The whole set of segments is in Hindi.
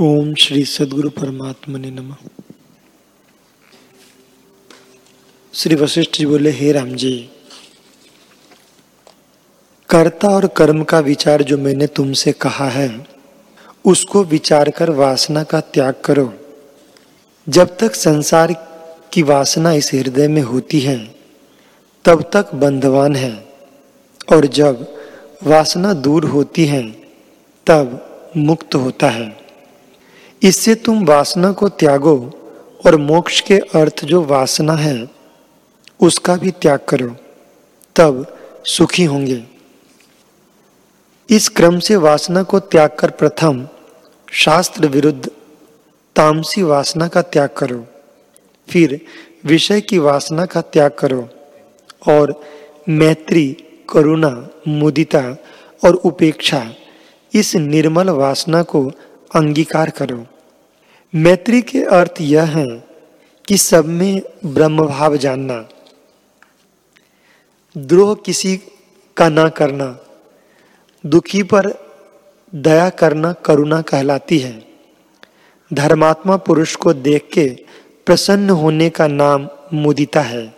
ओम श्री सदगुरु परमात्मा ने नम। श्री वशिष्ठ जी बोले, हे राम जी, कर्ता और कर्म का विचार जो मैंने तुमसे कहा है, उसको विचार कर वासना का त्याग करो। जब तक संसार की वासना इस हृदय में होती है, तब तक बंधवान है। और जब वासना दूर होती है, तब मुक्त होता है। इससे तुम वासना को त्यागो और मोक्ष के अर्थ जो वासना है, उसका भी त्याग करो। तब सुखी होंगे। इस क्रम से वासना को त्याग कर प्रथम शास्त्र विरुद्ध तामसी वासना का त्याग करो। फिर विषय की वासना का त्याग करो और मैत्री, करुणा, मुदिता और उपेक्षा इस निर्मल वासना को अंगीकार करो। मैत्री के अर्थ यह है कि सब में ब्रह्म भाव जानना। द्रोह किसी का ना करना, दुखी पर दया करना करुणा कहलाती है। धर्मात्मा पुरुष को देख के प्रसन्न होने का नाम मुदिता है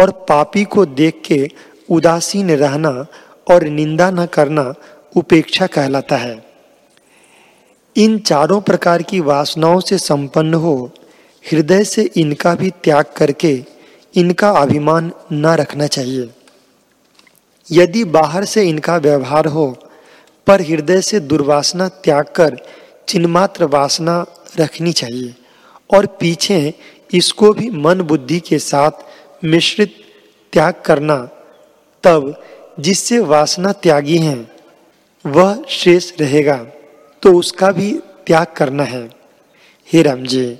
और पापी को देख के उदासीन रहना और निंदा न करना उपेक्षा कहलाता है। इन चारों प्रकार की वासनाओं से संपन्न हो, हृदय से इनका भी त्याग करके इनका अभिमान न रखना चाहिए। यदि बाहर से इनका व्यवहार हो, पर हृदय से दुर्वासना त्याग कर चिन्मात्र वासना रखनी चाहिए और पीछे इसको भी मन बुद्धि के साथ मिश्रित त्याग करना, तब जिससे वासना त्यागी हैं, वह शेष रहेगा। तो उसका भी त्याग करना है। हे राम जी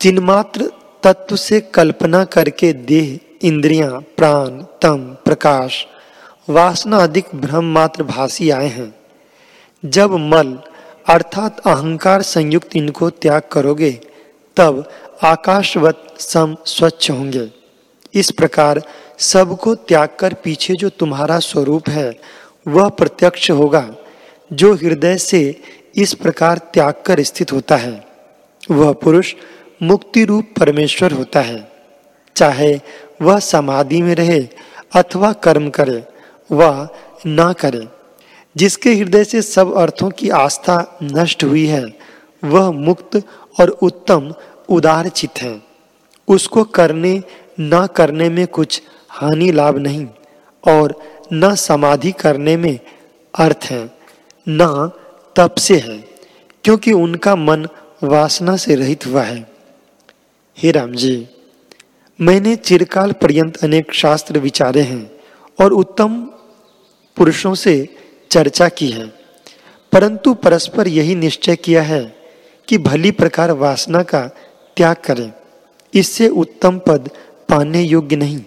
चिन्मात्र तत्व से कल्पना करके देह, इंद्रियाँ, प्राण, तम, प्रकाश, वासना अधिक ब्रह्म मात्र भासी आए हैं। जब मल अर्थात अहंकार संयुक्त इनको त्याग करोगे, तब आकाशवत सम स्वच्छ होंगे। इस प्रकार सबको त्याग कर पीछे जो तुम्हारा स्वरूप है, वह प्रत्यक्ष होगा। जो हृदय से इस प्रकार त्याग कर स्थित होता है, वह पुरुष मुक्ति रूप परमेश्वर होता है। चाहे वह समाधि में रहे अथवा कर्म करे, वह ना करे। जिसके हृदय से सब अर्थों की आस्था नष्ट हुई है, वह मुक्त और उत्तम उदार चित है। उसको करने, ना करने में कुछ हानि लाभ नहीं और न समाधि करने में अर्थ है। न तप से है, क्योंकि उनका मन वासना से रहित हुआ है। हे राम जी, मैंने चिरकाल पर्यंत अनेक शास्त्र विचारे हैं और उत्तम पुरुषों से चर्चा की है, परंतु परस्पर यही निश्चय किया है कि भली प्रकार वासना का त्याग करें। इससे उत्तम पद पाने योग्य नहीं।